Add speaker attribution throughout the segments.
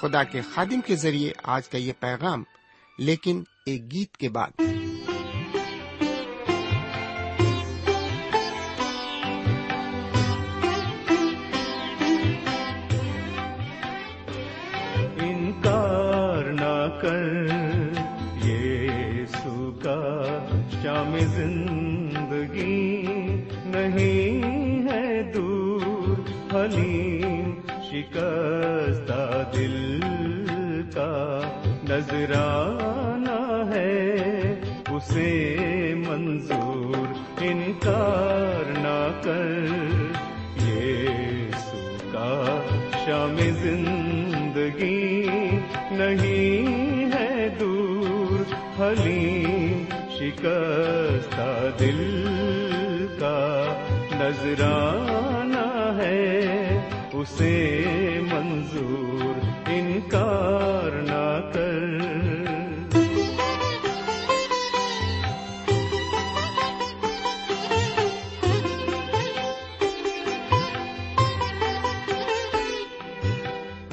Speaker 1: خدا کے خادم کے ذریعے آج کا یہ پیغام، لیکن ایک گیت کے بعد۔
Speaker 2: انکار نہ کر یہ کا شام زندگی نہیں ہے دور حلیم شکستہ دل کا نذرانہ ہے، اسے منظور انکار نہ کر۔ یہ کا شام زندگی نہیں ہے دور۔ حلیم شکستہ دل کا نذرانہ ہے اسے منظور انکار نہ کر۔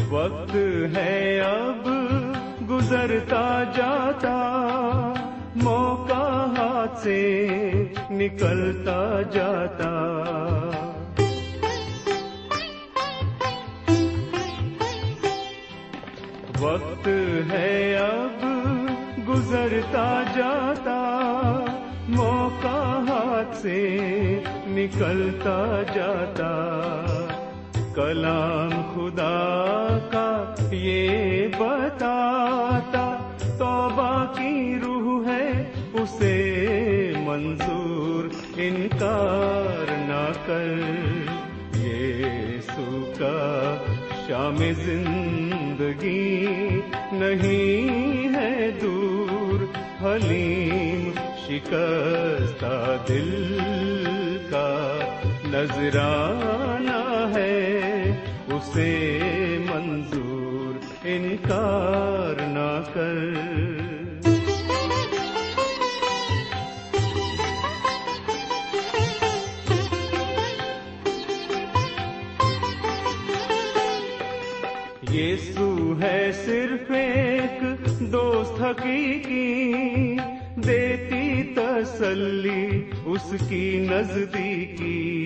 Speaker 2: وقت ہے اب، گزرتا جاتا، موقع ہاتھ سے نکلتا جاتا۔ وقت ہے اب، گزرتا جاتا، موقع ہاتھ سے نکلتا جاتا۔ کلام خدا کا یہ بتاتا، توبہ کی روح ہے، اسے منظور انکار نہ کر۔ یہ سوکا شام زندگی نہیں ہے دور، حلیم شکستہ دل کا نذرانہ ہے، اسے منظور انکار نہ کر۔ دوست حقیقی دیتی تسلی اس کی نزدیکی۔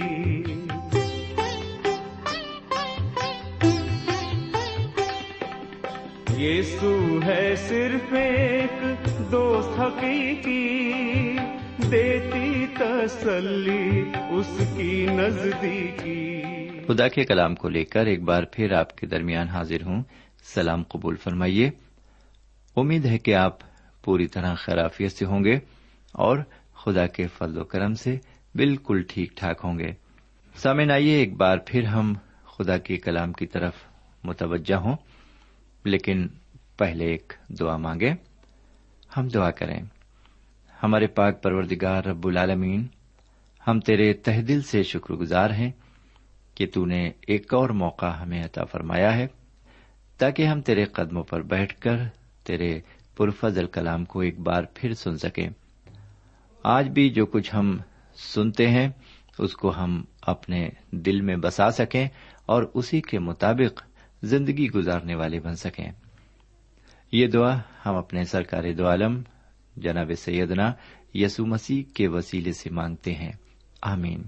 Speaker 2: یسو ہے صرف ایک دوست حقیقی دیتی تسلی اس کی نزدیکی۔
Speaker 3: خدا کے کلام کو لے کر ایک بار پھر آپ کے درمیان حاضر ہوں۔ سلام قبول فرمائیے۔ امید ہے کہ آپ پوری طرح خرافیت سے ہوں گے اور خدا کے فضل و کرم سے بالکل ٹھیک ٹھاک ہوں گے۔ سامن آئیے ایک بار پھر ہم خدا کے کلام کی طرف متوجہ ہوں، لیکن پہلے ایک دعا مانگے ہم دعا کریں۔ ہمارے پاک پروردگار رب العالمین، ہم تیرے تہ دل سے شکر گزار ہیں کہ تو نے ایک اور موقع ہمیں عطا فرمایا ہے، تاکہ ہم تیرے قدموں پر بیٹھ کر تیرے پرفضل کلام کو ایک بار پھر سن سکیں۔ آج بھی جو کچھ ہم سنتے ہیں، اس کو ہم اپنے دل میں بسا سکیں اور اسی کے مطابق زندگی گزارنے والے بن سکیں۔ یہ دعا ہم اپنے سرکار دو عالم، جناب سیدنا یسو مسیح کے وسیلے سے مانگتے ہیں۔ آمین۔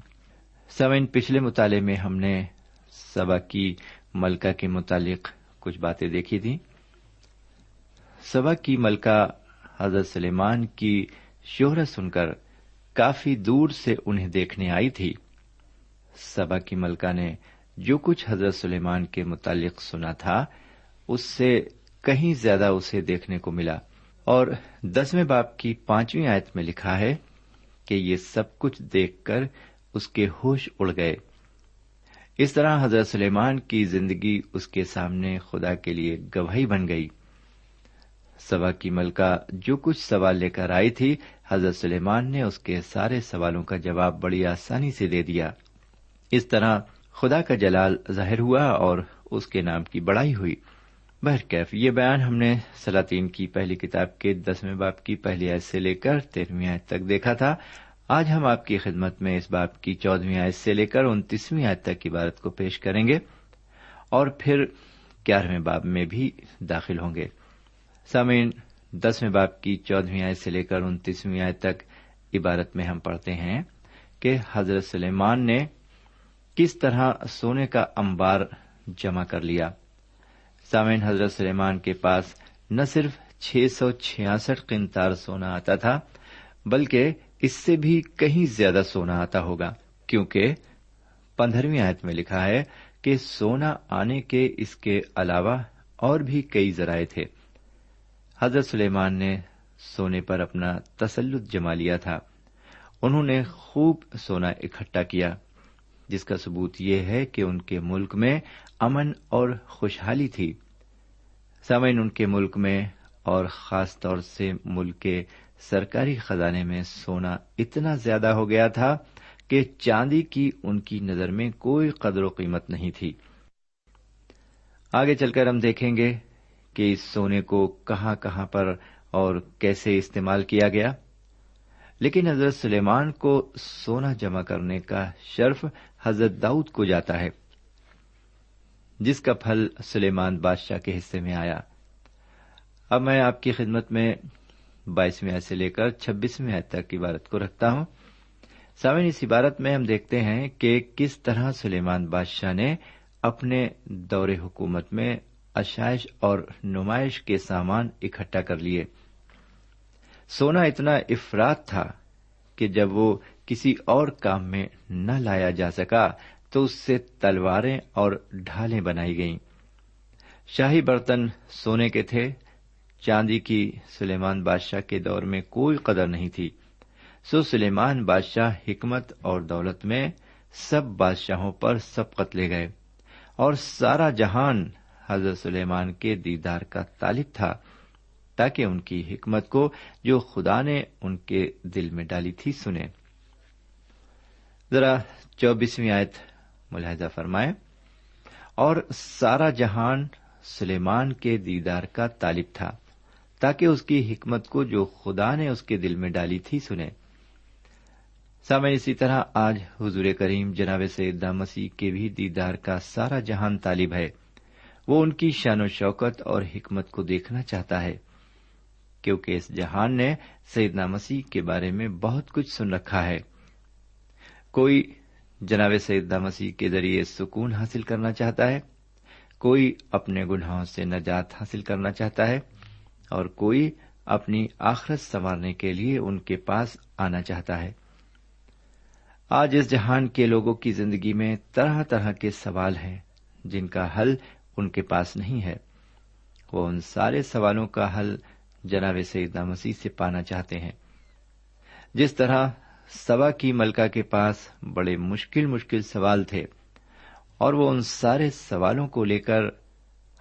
Speaker 3: سوئن پچھلے مطالعے میں ہم نے سبا کی، ملکہ کے متعلق کچھ باتیں دیکھی تھی سبا کی ملکہ حضرت سلیمان کی شہرت سن کر کافی دور سے انہیں دیکھنے آئی تھی۔ سبا کی ملکہ نے جو کچھ حضرت سلیمان کے متعلق سنا تھا، اس سے کہیں زیادہ اسے دیکھنے کو ملا۔ اور دسویں باپ کی پانچویں آیت میں لکھا ہے کہ یہ سب کچھ دیکھ کر اس کے ہوش اڑ گئے۔ اس طرح حضرت سلیمان کی زندگی اس کے سامنے خدا کے لیے گواہی بن گئی۔ سبا کی ملکہ جو کچھ سوال لے کر آئی تھی، حضرت سلیمان نے اس کے سارے سوالوں کا جواب بڑی آسانی سے دے دیا۔ اس طرح خدا کا جلال ظاہر ہوا اور اس کے نام کی بڑائی ہوئی۔ بہرکیف، یہ بیان ہم نے سلاطین کی پہلی کتاب کے دسویں باپ کی پہلی آیت سے لے کر تیرہویں آیت تک دیکھا تھا۔ آج ہم آپ کی خدمت میں اس باپ کی چودہویں آیت سے لے کر انتیسویں آیت تک عبارت کو پیش کریں گے اور پھر گیارہویں باب میں بھی داخل ہوں گے۔ سامعین، دسویں باپ کی چودہویں آیت سے لے کر انتیسویں آیت تک عبارت میں ہم پڑھتے ہیں کہ حضرت سلیمان نے کس طرح سونے کا امبار جمع کر لیا۔ سامعین، حضرت سلیمان کے پاس نہ صرف چھ سو چھیاسٹھ قنتار سونا آتا تھا، بلکہ اس سے بھی کہیں زیادہ سونا آتا ہوگا، کیونکہ پندرہویں آیت میں لکھا ہے کہ سونا آنے کے اس کے علاوہ اور بھی کئی ذرائع تھے۔ حضرت سلیمان نے سونے پر اپنا تسلط جما لیا تھا۔ انہوں نے خوب سونا اکٹھا کیا، جس کا ثبوت یہ ہے کہ ان کے ملک میں امن اور خوشحالی تھی۔ سامعین، ان کے ملک میں اور خاص طور سے ملک کے سرکاری خزانے میں سونا اتنا زیادہ ہو گیا تھا کہ چاندی کی ان کی نظر میں کوئی قدر و قیمت نہیں تھی۔ آگے چل کر ہم دیکھیں گے کہ اس سونے کو کہاں کہاں پر اور کیسے استعمال کیا گیا۔ لیکن حضرت سلیمان کو سونا جمع کرنے کا شرف حضرت داؤد کو جاتا ہے، جس کا پھل سلیمان بادشاہ کے حصے میں آیا۔ اب میں آپ کی خدمت میں بائیسویں سے لے کر چھبیسویں تک عبارت کو رکھتا ہوں۔ سامن اس عبارت میں ہم دیکھتے ہیں کہ کس طرح سلیمان بادشاہ نے اپنے دور حکومت میں اشائش اور نمائش کے سامان اکٹھا کر لیے۔ سونا اتنا افراد تھا کہ جب وہ کسی اور کام میں نہ لایا جا سکا تو اس سے تلواریں اور ڈھالیں بنائی گئیں۔ شاہی برتن سونے کے تھے۔ چاندی کی سلیمان بادشاہ کے دور میں کوئی قدر نہیں تھی۔ سو سلیمان بادشاہ حکمت اور دولت میں سب بادشاہوں پر سب قتلے گئے اور سارا جہان حضرت سلیمان کے دیدار کا طالب تھا، تاکہ ان کی حکمت کو جو خدا نے ان کے دل میں ڈالی تھی سنے ذرا چوبیسویں آیت ملاحظہ فرمائے اور سارا جہان سلیمان کے دیدار کا طالب تھا، تاکہ اس کی حکمت کو جو خدا نے اس کے دل میں ڈالی تھی سنے سامع اسی طرح آج حضور کریم جناب سیدہ مسیح کے بھی دیدار کا سارا جہان طالب ہے۔ وہ ان کی شان و شوکت اور حکمت کو دیکھنا چاہتا ہے، کیونکہ اس جہان نے سیدنا مسیح کے بارے میں بہت کچھ سن رکھا ہے۔ کوئی جناب سیدنا مسیح کے ذریعے سکون حاصل کرنا چاہتا ہے؟ کوئی اپنے گناہوں سے نجات حاصل کرنا چاہتا ہے؟ اور کوئی اپنی آخرت سنوارنے کے لیے ان کے پاس آنا چاہتا ہے؟ آج اس جہان کے لوگوں کی زندگی میں طرح طرح کے سوال ہیں، جن کا حل ان کے پاس نہیں ہے۔ وہ ان سارے سوالوں کا حل جناب سیدنا مسیح سے پانا چاہتے ہیں۔ جس طرح سوا کی ملکہ کے پاس بڑے مشکل مشکل سوال تھے اور وہ ان سارے سوالوں کو لے کر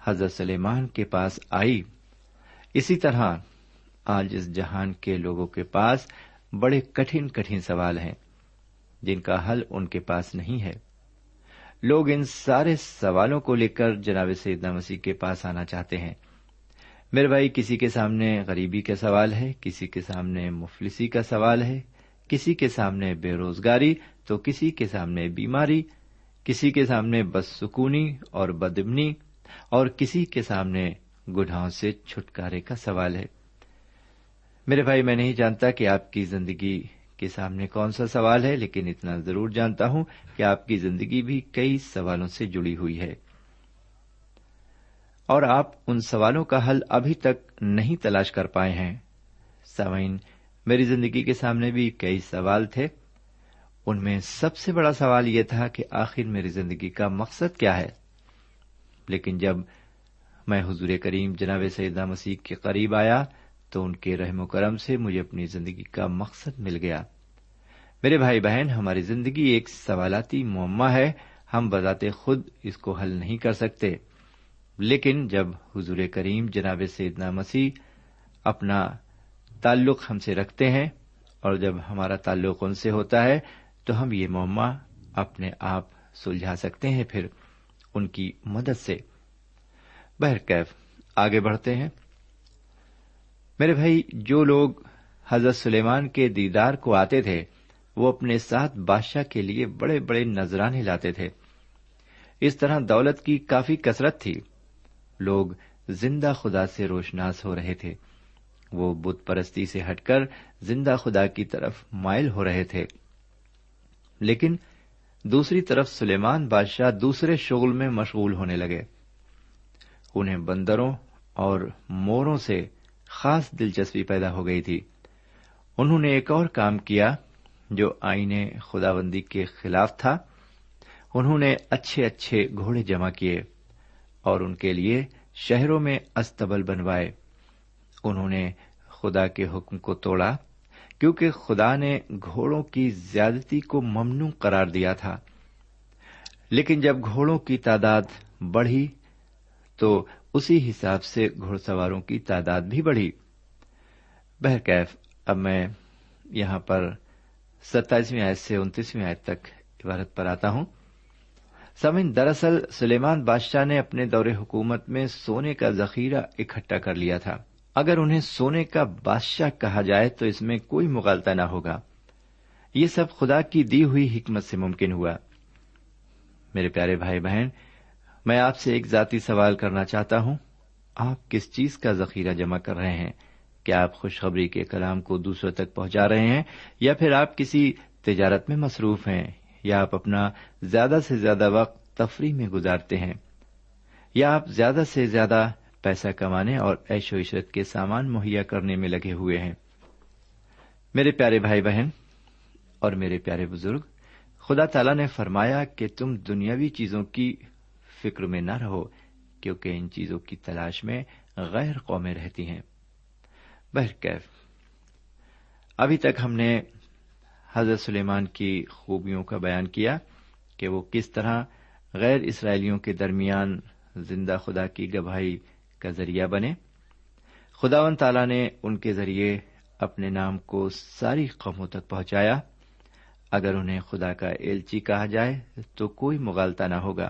Speaker 3: حضرت سلیمان کے پاس آئی، اسی طرح آج اس جہان کے لوگوں کے پاس بڑے کٹھن کٹھن سوال ہیں، جن کا حل ان کے پاس نہیں ہے۔ لوگ ان سارے سوالوں کو لے کر جناب سیدنا مسیح کے پاس آنا چاہتے ہیں۔ میرے بھائی، کسی کے سامنے غریبی کا سوال ہے، کسی کے سامنے مفلسی کا سوال ہے، کسی کے سامنے بے روزگاری تو کسی کے سامنے بیماری، کسی کے سامنے بد سکونی اور بدمنی، اور کسی کے سامنے گناہوں سے چھٹکارے کا سوال ہے۔ میرے بھائی، میں نہیں جانتا کہ آپ کی زندگی کے سامنے کون سا سوال ہے، لیکن اتنا ضرور جانتا ہوں کہ آپ کی زندگی بھی کئی سوالوں سے جڑی ہوئی ہے۔ اور آپ ان سوالوں کا حل ابھی تک نہیں تلاش کر پائے ہیں۔ سوئن میری زندگی کے سامنے بھی کئی سوال تھے۔ ان میں سب سے بڑا سوال یہ تھا کہ آخر میری زندگی کا مقصد کیا ہے۔ لیکن جب میں حضور کریم جناب سیدہ مسیح کے قریب آیا تو ان کے رحم و کرم سے مجھے اپنی زندگی کا مقصد مل گیا۔ میرے بھائی بہن، ہماری زندگی ایک سوالاتی معمہ ہے۔ ہم بذات خود اس کو حل نہیں کر سکتے۔ لیکن جب حضور کریم جناب سیدنا مسیح اپنا تعلق ہم سے رکھتے ہیں اور جب ہمارا تعلق ان سے ہوتا ہے، تو ہم یہ معمہ اپنے آپ سلجھا سکتے ہیں پھر ان کی مدد سے۔ بہرکیف، آگے بڑھتے ہیں۔ میرے بھائی، جو لوگ حضرت سلیمان کے دیدار کو آتے تھے، وہ اپنے ساتھ بادشاہ کے لیے بڑے بڑے نذرانے لاتے تھے۔ اس طرح دولت کی کافی کثرت تھی۔ لوگ زندہ خدا سے روشناس ہو رہے تھے۔ وہ بت پرستی سے ہٹ کر زندہ خدا کی طرف مائل ہو رہے تھے۔ لیکن دوسری طرف سلیمان بادشاہ دوسرے شغل میں مشغول ہونے لگے۔ انہیں بندروں اور موروں سے خاص دلچسپی پیدا ہو گئی تھی۔ انہوں نے ایک اور کام کیا جو آئین خدا بندی کے خلاف تھا۔ انہوں نے اچھے اچھے گھوڑے جمع کیے اور ان کے لیے شہروں میں استبل بنوائے۔ انہوں نے خدا کے حکم کو توڑا کیونکہ خدا نے گھوڑوں کی زیادتی کو ممنوع قرار دیا تھا۔ لیکن جب گھوڑوں کی تعداد بڑھی تو اسی حساب سے گھڑ سواروں کی تعداد بھی بڑھی۔ بہرکیف، اب میں یہاں پر ستائیسویں آیت سے انتیسویں آیت تک عبارت پر آتا ہوں۔ سمن دراصل سلیمان بادشاہ نے اپنے دور حکومت میں سونے کا ذخیرہ اکٹھا کر لیا تھا۔ اگر انہیں سونے کا بادشاہ کہا جائے تو اس میں کوئی مغالتا نہ ہوگا۔ یہ سب خدا کی دی ہوئی حکمت سے ممکن ہوا۔ میرے پیارے بھائی بہن میں آپ سے ایک ذاتی سوال کرنا چاہتا ہوں۔ آپ کس چیز کا ذخیرہ جمع کر رہے ہیں؟ کیا آپ خوشخبری کے کلام کو دوسروں تک پہنچا رہے ہیں یا پھر آپ کسی تجارت میں مصروف ہیں یا آپ اپنا زیادہ سے زیادہ وقت تفریح میں گزارتے ہیں؟ یا آپ زیادہ سے زیادہ پیسہ کمانے اور ایش و عشرت کے سامان مہیا کرنے میں لگے ہوئے ہیں؟ میرے پیارے بھائی بہن اور میرے پیارے بزرگ، خدا تعالی نے فرمایا کہ تم دنیاوی چیزوں کی فکر میں نہ رہو کیونکہ ان چیزوں کی تلاش میں غیر قومیں رہتی ہیں۔ بہرکیف، ابھی تک ہم نے حضرت سلیمان کی خوبیوں کا بیان کیا کہ وہ کس طرح غیر اسرائیلیوں کے درمیان زندہ خدا کی گواہی کا ذریعہ بنے۔ خدا و تعالی نے ان کے ذریعے اپنے نام کو ساری قوموں تک پہنچایا۔ اگر انہیں خدا کا ایلچی کہا جائے تو کوئی مغالتا نہ ہوگا۔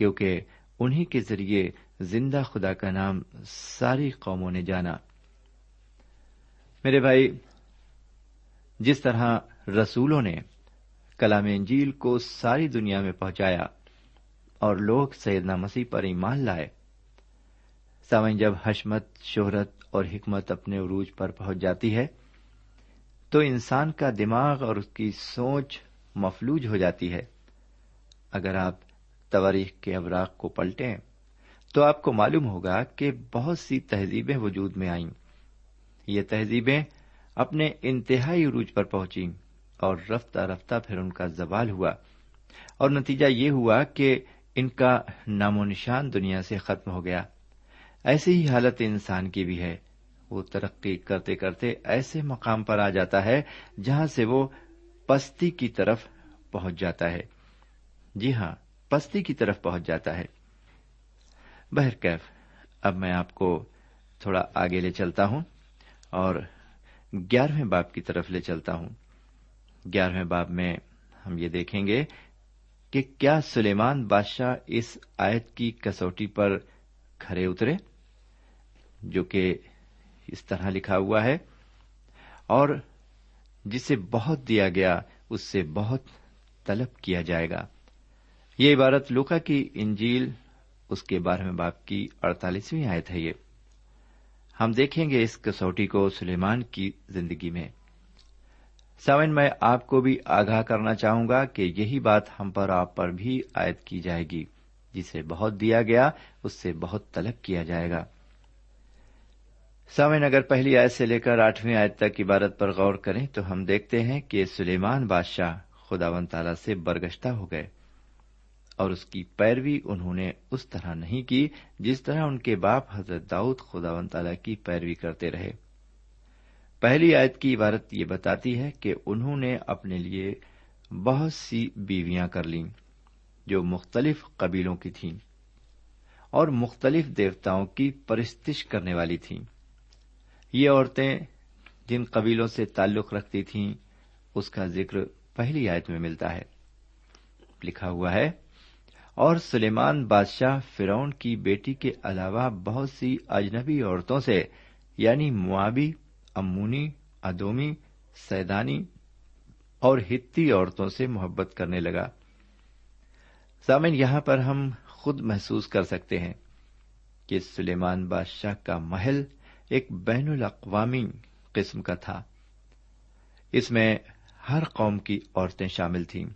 Speaker 3: کیونکہ انہیں کے ذریعے زندہ خدا کا نام ساری قوموں نے جانا۔ میرے بھائی، جس طرح رسولوں نے کلام انجیل کو ساری دنیا میں پہنچایا اور لوگ سیدنا مسیح پر ایمان لائے سوئن جب حشمت، شہرت اور حکمت اپنے عروج پر پہنچ جاتی ہے، تو انسان کا دماغ اور اس کی سوچ مفلوج ہو جاتی ہے۔ اگر آپ تواریخ کے ابراق کو پلٹیں تو آپ کو معلوم ہوگا کہ بہت سی تہذیبیں وجود میں آئیں۔ یہ تہذیبیں اپنے انتہائی عروج پر پہنچی اور رفتہ رفتہ پھر ان کا زوال ہوا۔ اور نتیجہ یہ ہوا کہ ان کا نام و نشان دنیا سے ختم ہو گیا۔ ایسی ہی حالت انسان کی بھی ہے۔ وہ ترقی کرتے کرتے ایسے مقام پر آ جاتا ہے جہاں سے وہ پستی کی طرف پہنچ جاتا ہے۔ جی ہاں پستی کی طرف پہنچ جاتا ہے۔ بہرکیف اب میں آپ کو تھوڑا آگے لے چلتا ہوں اور گیارہویں باپ کی طرف لے چلتا ہوں۔ گیارہویں باب میں ہم یہ دیکھیں گے کہ کیا سلیمان بادشاہ اس آیت کی کسوٹی پر کھڑے اترے، جو کہ اس طرح لکھا ہوا ہے، اور جسے بہت دیا گیا، اس سے بہت طلب کیا جائے گا۔ یہ عبارت لوکا کی انجیل، اس کے بارہویں باپ کی اڑتالیسویں آیت ہے یہ۔ ہم دیکھیں گے اس کسوٹی کو سلیمان کی زندگی میں۔ سوئن میں آپ کو بھی آگاہ کرنا چاہوں گا کہ یہی بات ہم پر، آپ پر بھی عائد کی جائے گی، جسے بہت دیا گیا، اس سے بہت طلب کیا جائے گا۔ سامن اگر پہلی آیت سے لے کر آٹھویں آیت تک عبارت پر غور کریں تو ہم دیکھتے ہیں کہ سلیمان بادشاہ خدا ون تعالی سے برگشتہ ہو گئے۔ اور اس کی پیروی انہوں نے اس طرح نہیں کی جس طرح ان کے باپ حضرت داؤد خدا ون تعالی کی پیروی کرتے رہے۔ پہلی آیت کی عبارت یہ بتاتی ہے کہ انہوں نے اپنے لیے بہت سی بیویاں کر لیں جو مختلف قبیلوں کی تھیں اور مختلف دیوتاؤں کی پرستش کرنے والی تھیں۔ یہ عورتیں جن قبیلوں سے تعلق رکھتی تھیں، اس کا ذکر پہلی آیت میں ملتا ہے۔ لکھا ہوا ہے اور سلیمان بادشاہ فرون کی بیٹی کے علاوہ بہت سی اجنبی عورتوں سے یعنی موابی امونی، ادومی، سیدانی اور ہتی عورتوں سے محبت کرنے لگا۔ سامن یہاں پر ہم خود محسوس کر سکتے ہیں کہ سلیمان بادشاہ کا محل ایک بین الاقوامی قسم کا تھا۔ اس میں ہر قوم کی عورتیں شامل تھیں،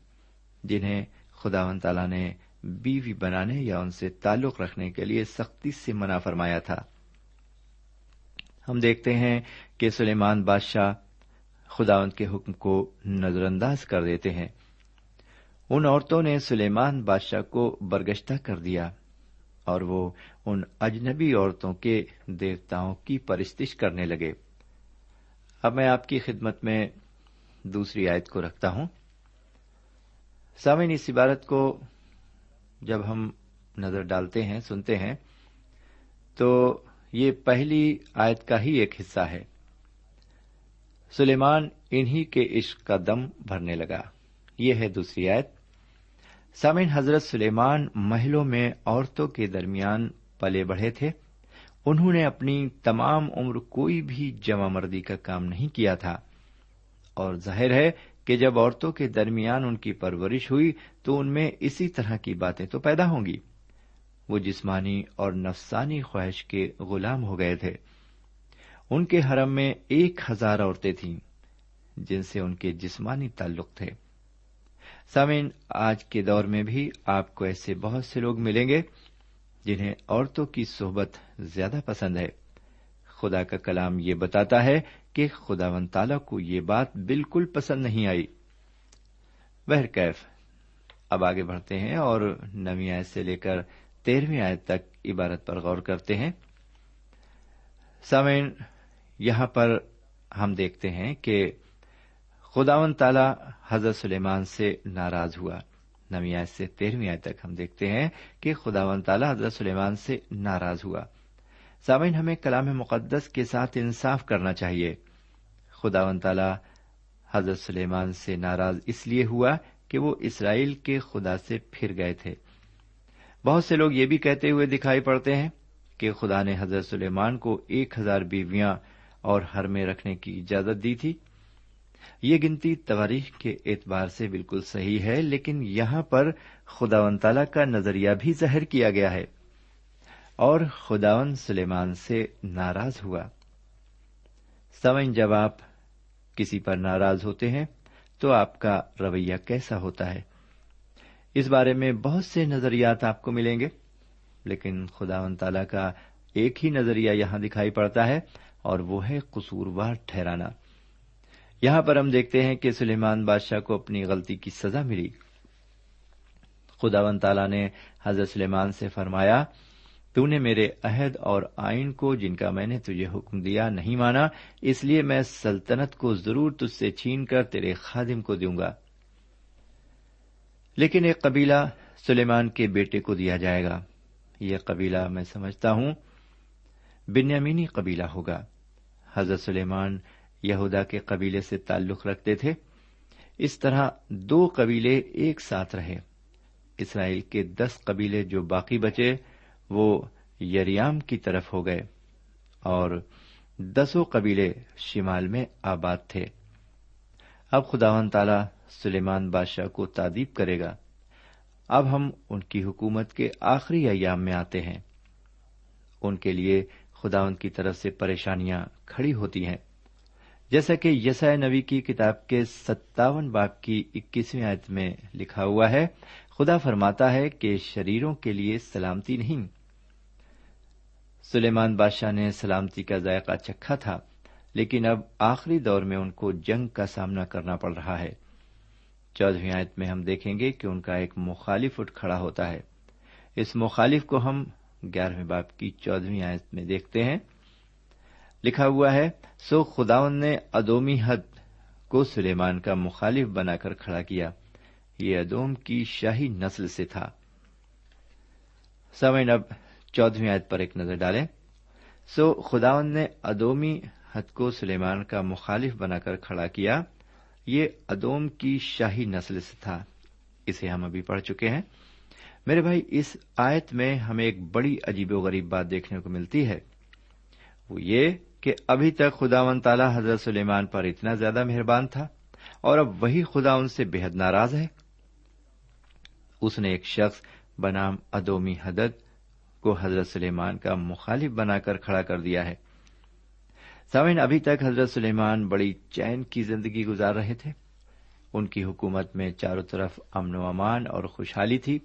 Speaker 3: جنہیں خدا و تعالی نے بیوی بنانے یا ان سے تعلق رکھنے کے لیے سختی سے منع فرمایا تھا۔ ہم دیکھتے ہیں کہ سلیمان بادشاہ خداوند کے حکم کو نظر انداز کر دیتے ہیں۔ ان عورتوں نے سلیمان بادشاہ کو برگشتہ کر دیا اور وہ ان اجنبی عورتوں کے دیوتاؤں کی پرستش کرنے لگے۔ اب میں آپ کی خدمت میں دوسری آیت کو رکھتا ہوں۔ سامن اس عبارت کو جب ہم نظر ڈالتے ہیں، سنتے ہیں، تو یہ پہلی آیت کا ہی ایک حصہ ہے۔ سلیمان انہی کے عشق کا دم بھرنے لگا۔ یہ ہے دوسری آیت۔ سامن حضرت سلیمان محلوں میں عورتوں کے درمیان پلے بڑھے تھے۔ انہوں نے اپنی تمام عمر کوئی بھی جمع مردی کا کام نہیں کیا تھا۔ اور ظاہر ہے کہ جب عورتوں کے درمیان ان کی پرورش ہوئی تو ان میں اسی طرح کی باتیں تو پیدا ہوں گی۔ وہ جسمانی اور نفسانی خواہش کے غلام ہو گئے تھے۔ ان کے حرم میں ایک ہزار عورتیں تھیں جن سے ان کے جسمانی تعلق تھے۔ سامعین، آج کے دور میں بھی آپ کو ایسے بہت سے لوگ ملیں گے جنہیں عورتوں کی صحبت زیادہ پسند ہے۔ خدا کا کلام یہ بتاتا ہے کہ خدا ون تالا کو یہ بات بالکل پسند نہیں آئی۔ کیف، اب آگے بڑھتے ہیں اور نویں آیت سے لے کر تیرہویں آیت تک عبارت پر غور کرتے ہیں۔ سامعین، یہاں پر ہم دیکھتے ہیں کہ خداون تالا حضرت سلیمان سے ناراض ہوا۔ نویں آیت سے تیرہویں آیت تک ہم دیکھتے ہیں کہ خداون تالا حضرت سلیمان سے ناراض ہوا۔ سامعین، ہمیں کلام مقدس کے ساتھ انصاف کرنا چاہیے۔ خدا و تعالی حضرت سلیمان سے ناراض اس لیے ہوا کہ وہ اسرائیل کے خدا سے پھر گئے تھے۔ بہت سے لوگ یہ بھی کہتے ہوئے دکھائی پڑتے ہیں کہ خدا نے حضرت سلیمان کو ایک ہزار بیویاں اور ہر میں رکھنے کی اجازت دی تھی۔ یہ گنتی تواریخ کے اعتبار سے بالکل صحیح ہے، لیکن یہاں پر خدا و تعالی کا نظریہ بھی ظاہر کیا گیا ہے۔ اور خداون سلیمان سے ناراض ہوا۔ سمن جب آپ کسی پر ناراض ہوتے ہیں، تو آپ کا رویہ کیسا ہوتا ہے؟ اس بارے میں بہت سے نظریات آپ کو ملیں گے، لیکن خدا و تعالی کا ایک ہی نظریہ یہاں دکھائی پڑتا ہے، اور وہ ہے قصوروار ٹھہرانا۔ یہاں پر ہم دیکھتے ہیں کہ سلیمان بادشاہ کو اپنی غلطی کی سزا ملی۔ خدا و تعالی نے حضرت سلیمان سے فرمایا تو نے میرے عہد اور آئین کو جن کا میں نے تجھے حکم دیا نہیں مانا، اس لیے میں سلطنت کو ضرور تج سے چھین کر تیرے خادم کو دوں گا۔ لیکن ایک قبیلہ سلیمان کے بیٹے کو دیا جائے گا۔ یہ قبیلہ میں سمجھتا ہوں بنیامینی قبیلہ ہوگا۔ حضرت سلیمان یہودا کے قبیلے سے تعلق رکھتے تھے۔ اس طرح دو قبیلے ایک ساتھ رہے۔ اسرائیل کے دس قبیلے جو باقی بچے وہ یریام کی طرف ہو گئے اور دسوں قبیلے شمال میں آباد تھے۔ اب خداون تعالی سلیمان بادشاہ کو تعدیب کرے گا۔ اب ہم ان کی حکومت کے آخری ایام میں آتے ہیں۔ ان کے لیے خداون کی طرف سے پریشانیاں کھڑی ہوتی ہیں۔ جیسا کہ یسا نبی کی کتاب کے ستاون باپ کی اکیسویں آیت میں لکھا ہوا ہے خدا فرماتا ہے کہ شریروں کے لیے سلامتی نہیں۔ سلیمان بادشاہ نے سلامتی کا ذائقہ چکھا تھا، لیکن اب آخری دور میں ان کو جنگ کا سامنا کرنا پڑ رہا ہے۔ چودہویں آیت میں ہم دیکھیں گے کہ ان کا ایک مخالف اٹھ کھڑا ہوتا ہے۔ اس مخالف کو ہم گیارہویں باپ کی چودہویں آیت میں دیکھتے ہیں۔ لکھا ہوا ہے، سو خداون نے ادومی حد کو سلیمان کا مخالف بنا کر کھڑا کیا۔ یہ ادوم کی شاہی نسل سے تھا۔ سمین اب چودہویں آیت پر ایک نظر ڈالیں۔ سو خداون نے ادومی حد کو سلیمان کا مخالف بنا کر کھڑا کیا۔ یہ ادوم کی شاہی نسل سے تھا۔ اسے ہم ابھی پڑھ چکے ہیں۔ میرے بھائی، اس آیت میں ہمیں ایک بڑی عجیب و غریب بات دیکھنے کو ملتی ہے۔ وہ یہ کہ ابھی تک خدا و تعالی حضرت سلیمان پر اتنا زیادہ مہربان تھا اور اب وہی خدا ان سے بےحد ناراض ہے۔ اس نے ایک شخص بنام ادومی حدت کو حضرت سلیمان کا مخالف بنا کر کھڑا کر دیا ہے۔ سامن ابھی تک حضرت سلیمان بڑی چین کی زندگی گزار رہے تھے۔ ان کی حکومت میں چاروں طرف امن و امان اور خوشحالی تھی۔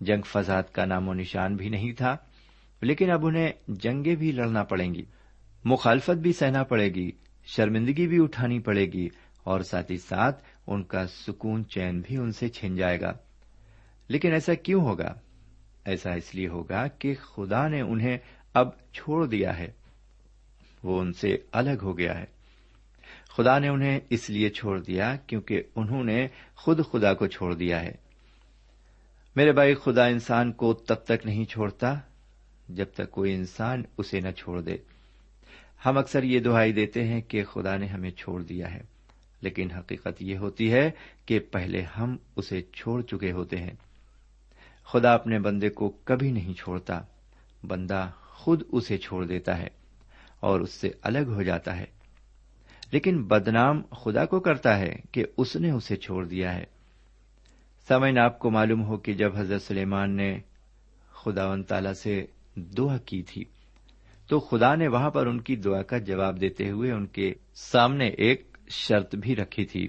Speaker 3: جنگ فساد کا نام و نشان بھی نہیں تھا، لیکن اب انہیں جنگیں بھی لڑنا پڑیں گی، مخالفت بھی سہنا پڑے گی، شرمندگی بھی اٹھانی پڑے گی اور ساتھ ہی ساتھ ان کا سکون چین بھی ان سے چھن جائے گا۔ لیکن ایسا کیوں ہوگا؟ ایسا اس لیے ہوگا کہ خدا نے انہیں اب چھوڑ دیا ہے۔ وہ ان سے الگ ہو گیا ہے۔ خدا نے انہیں اس لیے چھوڑ دیا کیونکہ انہوں نے خود خدا کو چھوڑ دیا ہے۔ میرے بھائی، خدا انسان کو تب تک نہیں چھوڑتا جب تک کوئی انسان اسے نہ چھوڑ دے۔ ہم اکثر یہ دہائی دیتے ہیں کہ خدا نے ہمیں چھوڑ دیا ہے، لیکن حقیقت یہ ہوتی ہے کہ پہلے ہم اسے چھوڑ چکے ہوتے ہیں۔ خدا اپنے بندے کو کبھی نہیں چھوڑتا۔ بندہ خود اسے چھوڑ دیتا ہے اور اس سے الگ ہو جاتا ہے۔ لیکن بدنام خدا کو کرتا ہے کہ اس نے اسے چھوڑ دیا ہے۔ سمعن آپ کو معلوم ہو کہ جب حضرت سلیمان نے خدا و تعالی سے دعا کی تھی، تو خدا نے وہاں پر ان کی دعا کا جواب دیتے ہوئے ان کے سامنے ایک شرط بھی رکھی تھی۔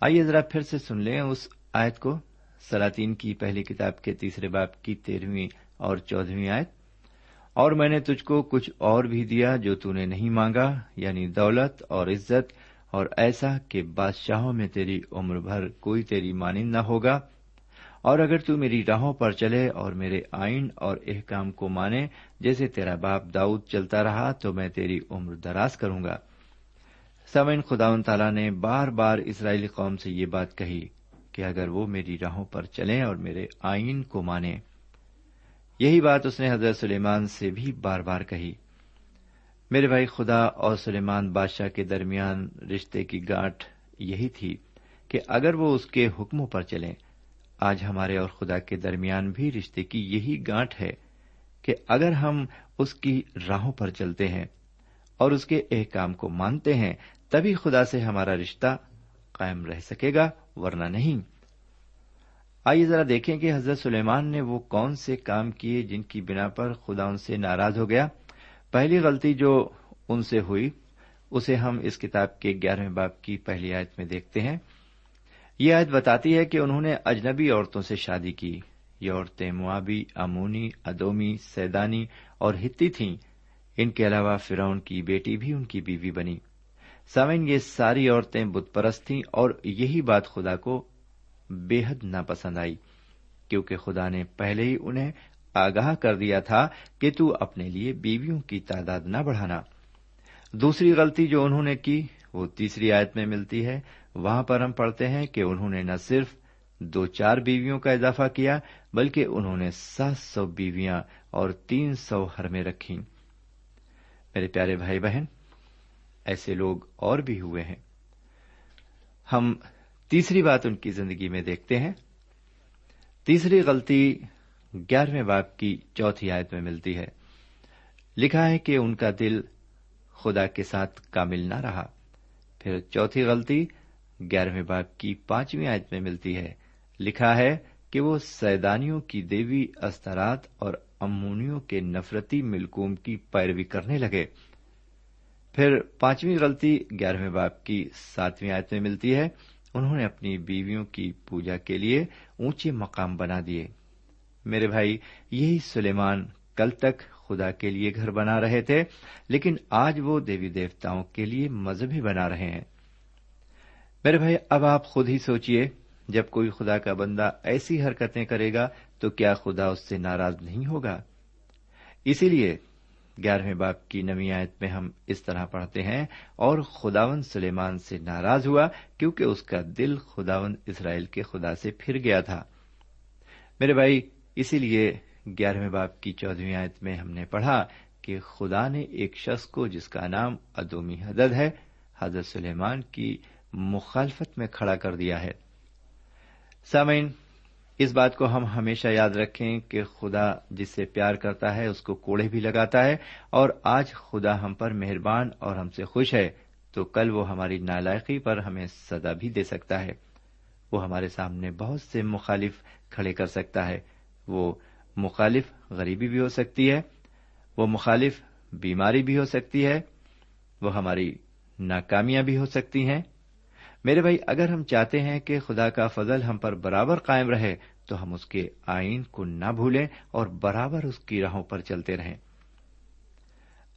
Speaker 3: آئیے ذرا پھر سے سن لیں اس آیت کو۔ سلاطین کی پہلی کتاب کے تیسرے باپ کی تیرہویں اور چودہویں آیت۔ اور میں نے تجھ کو کچھ اور بھی دیا جو تو نے نہیں مانگا یعنی دولت اور عزت، اور ایسا کہ بادشاہوں میں تیری عمر بھر کوئی تیری مانند نہ ہوگا۔ اور اگر تو میری راہوں پر چلے اور میرے آئین اور احکام کو مانے، جیسے تیرا باپ داؤد چلتا رہا، تو میں تیری عمر دراز کروں گا۔ سمن خدا تعالیٰ نے بار بار اسرائیلی قوم سے یہ بات کہی۔ کہ اگر وہ میری راہوں پر چلیں اور میرے آئین کو مانے یہی بات اس نے حضرت سلیمان سے بھی بار بار کہی۔ میرے بھائی خدا اور سلیمان بادشاہ کے درمیان رشتے کی گانٹ یہی تھی کہ اگر وہ اس کے حکموں پر چلیں، آج ہمارے اور خدا کے درمیان بھی رشتے کی یہی گانٹ ہے کہ اگر ہم اس کی راہوں پر چلتے ہیں اور اس کے احکام کو مانتے ہیں، تبھی خدا سے ہمارا رشتہ قائم رہ سکے گا ورنہ نہیں۔ آئیے ذرا دیکھیں کہ حضرت سلیمان نے وہ کون سے کام کیے جن کی بنا پر خدا ان سے ناراض ہو گیا۔ پہلی غلطی جو ان سے ہوئی، اسے ہم اس کتاب کے گیارہویں باپ کی پہلی آیت میں دیکھتے ہیں۔ یہ آیت بتاتی ہے کہ انہوں نے اجنبی عورتوں سے شادی کی۔ یہ عورتیں موابی امونی، ادومی، سیدانی اور ہتی تھیں۔ ان کے علاوہ فرون کی بیٹی بھی ان کی بیوی بنی۔ سامن یہ ساری عورتیں بت پرست تھیں اور یہی بات خدا کو بے حد ناپسند آئی، کیونکہ خدا نے پہلے ہی انہیں آگاہ کر دیا تھا کہ تو اپنے لیے بیویوں کی تعداد نہ بڑھانا۔ دوسری غلطی جو انہوں نے کی، وہ تیسری آیت میں ملتی ہے، وہاں پر ہم پڑھتے ہیں کہ انہوں نے نہ صرف دو چار بیویوں کا اضافہ کیا، بلکہ انہوں نے سات سو بیویاں اور تین سو ہرمیں رکھی میرے پیارے بھائی بہن ایسے لوگ اور بھی ہوئے ہیں۔ ہم تیسری بات ان کی زندگی میں دیکھتے ہیں۔ تیسری غلطی گیارہویں باپ کی چوتھی آیت میں ملتی ہے۔ لکھا ہے کہ ان کا دل خدا کے ساتھ کامل نہ رہا۔ پھر چوتھی غلطی گیارہویں باپ کی پانچویں آیت میں ملتی ہے۔ لکھا ہے کہ وہ سیدانیوں کی دیوی استرات اور امونیوں کے نفرتی ملکوم کی پیروی کرنے لگے۔ پھر پانچویں غلطی گیارہویں باپ کی ساتویں آیت میں ملتی ہے۔ انہوں نے اپنی بیویوں کی پوجا کے لیے اونچے مقام بنا دیے۔ میرے بھائی، یہی سلیمان کل تک خدا کے لیے گھر بنا رہے تھے، لیکن آج وہ دیوی دیوتاؤں کے لیے مذہبی بنا رہے ہیں۔ میرے بھائی، اب آپ خود ہی سوچیے جب کوئی خدا کا بندہ ایسی حرکتیں کرے گا تو کیا خدا اس سے ناراض نہیں ہوگا؟ اسی لیے گیارہویں باپ کی نوی آیت میں ہم اس طرح پڑھتے ہیں، اور خداون سلیمان سے ناراض ہوا کیونکہ اس کا دل خداون اسرائیل کے خدا سے پھر گیا تھا۔ میرے بھائی، اسی لیے گیارہویں باپ کی چودہویں آیت میں ہم نے پڑھا کہ خدا نے ایک شخص کو جس کا نام ادومی حدد ہے، حضرت سلیمان کی مخالفت میں کھڑا کر دیا ہے۔ سامعین اس بات کو ہم ہمیشہ یاد رکھیں کہ خدا جس سے پیار کرتا ہے، اس کو کوڑے بھی لگاتا ہے اور آج خدا ہم پر مہربان اور ہم سے خوش ہے، تو کل وہ ہماری نالائقی پر ہمیں سزا بھی دے سکتا ہے۔ وہ ہمارے سامنے بہت سے مخالف کھڑے کر سکتا ہے۔ وہ مخالف غریبی بھی ہو سکتی ہے۔ وہ مخالف بیماری بھی ہو سکتی ہے۔ وہ ہماری ناکامیاں بھی ہو سکتی ہیں۔ میرے بھائی، اگر ہم چاہتے ہیں کہ خدا کا فضل ہم پر برابر قائم رہے، تو ہم اس کے آئین کو نہ بھولیں اور برابر اس کی راہوں پر چلتے رہیں۔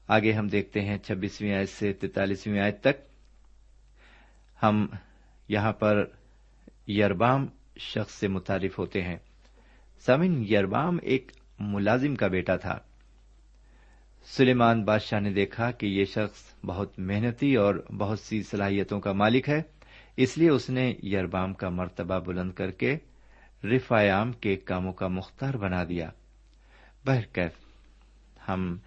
Speaker 3: آگے ہم دیکھتے ہیں چھبیسویں آیت سے تینتالیسویں آیت تک۔ ہم یہاں پر یربام شخص سے متعارف ہوتے ہیں۔ سمن یربام ایک ملازم کا بیٹا تھا۔ سلیمان بادشاہ نے دیکھا کہ یہ شخص بہت محنتی اور بہت سی صلاحیتوں کا مالک ہے۔ اس لیے اس نے یربام کا مرتبہ بلند کر کے رفایام کے کاموں کا مختار بنا دیا۔ بہرکیف، ہم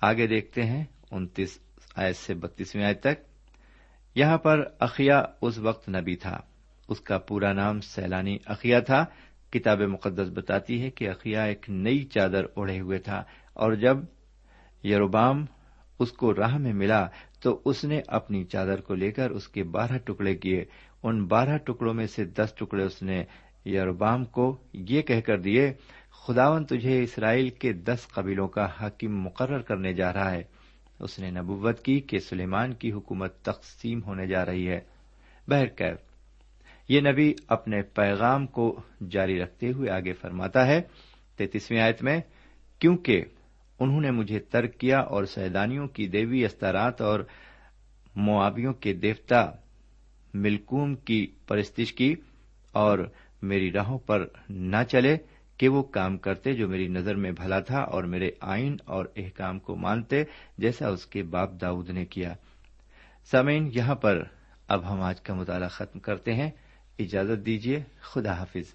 Speaker 3: آگے دیکھتے ہیں انتیس آیت سے بتیسویں آیت تک۔ یہاں پر اخیا اس وقت نبی تھا۔ اس کا پورا نام سیلانی اخیا تھا۔ کتاب مقدس بتاتی ہے کہ اخیا ایک نئی چادر اوڑھے ہوئے تھا اور جب یروبام اس کو راہ میں ملا تو اس نے اپنی چادر کو لے کر اس کے بارہ ٹکڑے کیے۔ ان بارہ ٹکڑوں میں سے دس ٹکڑے اس نے یروبام کو یہ کہہ کر دیے خداون تجھے اسرائیل کے دس قبیلوں کا حاکم مقرر کرنے جا رہا ہے۔ اس نے نبوت کی کہ سلیمان کی حکومت تقسیم ہونے جا رہی ہے۔ بہرکیف یہ نبی اپنے پیغام کو جاری رکھتے ہوئے آگے فرماتا ہے تینتیسویں آیت میں، کیونکہ انہوں نے مجھے ترک کیا اور سیدانیوں کی دیوی استارات اور معاویوں کے دیوتا ملکوم کی پرستش کی اور میری راہوں پر نہ چلے کہ وہ کام کرتے جو میری نظر میں بھلا تھا اور میرے آئین اور احکام کو مانتے جیسا اس کے باپ داؤد نے کیا۔ سامعین، یہاں پر اب ہم آج کا مطالعہ ختم کرتے ہیں۔ اجازت دیجیے خدا حافظ۔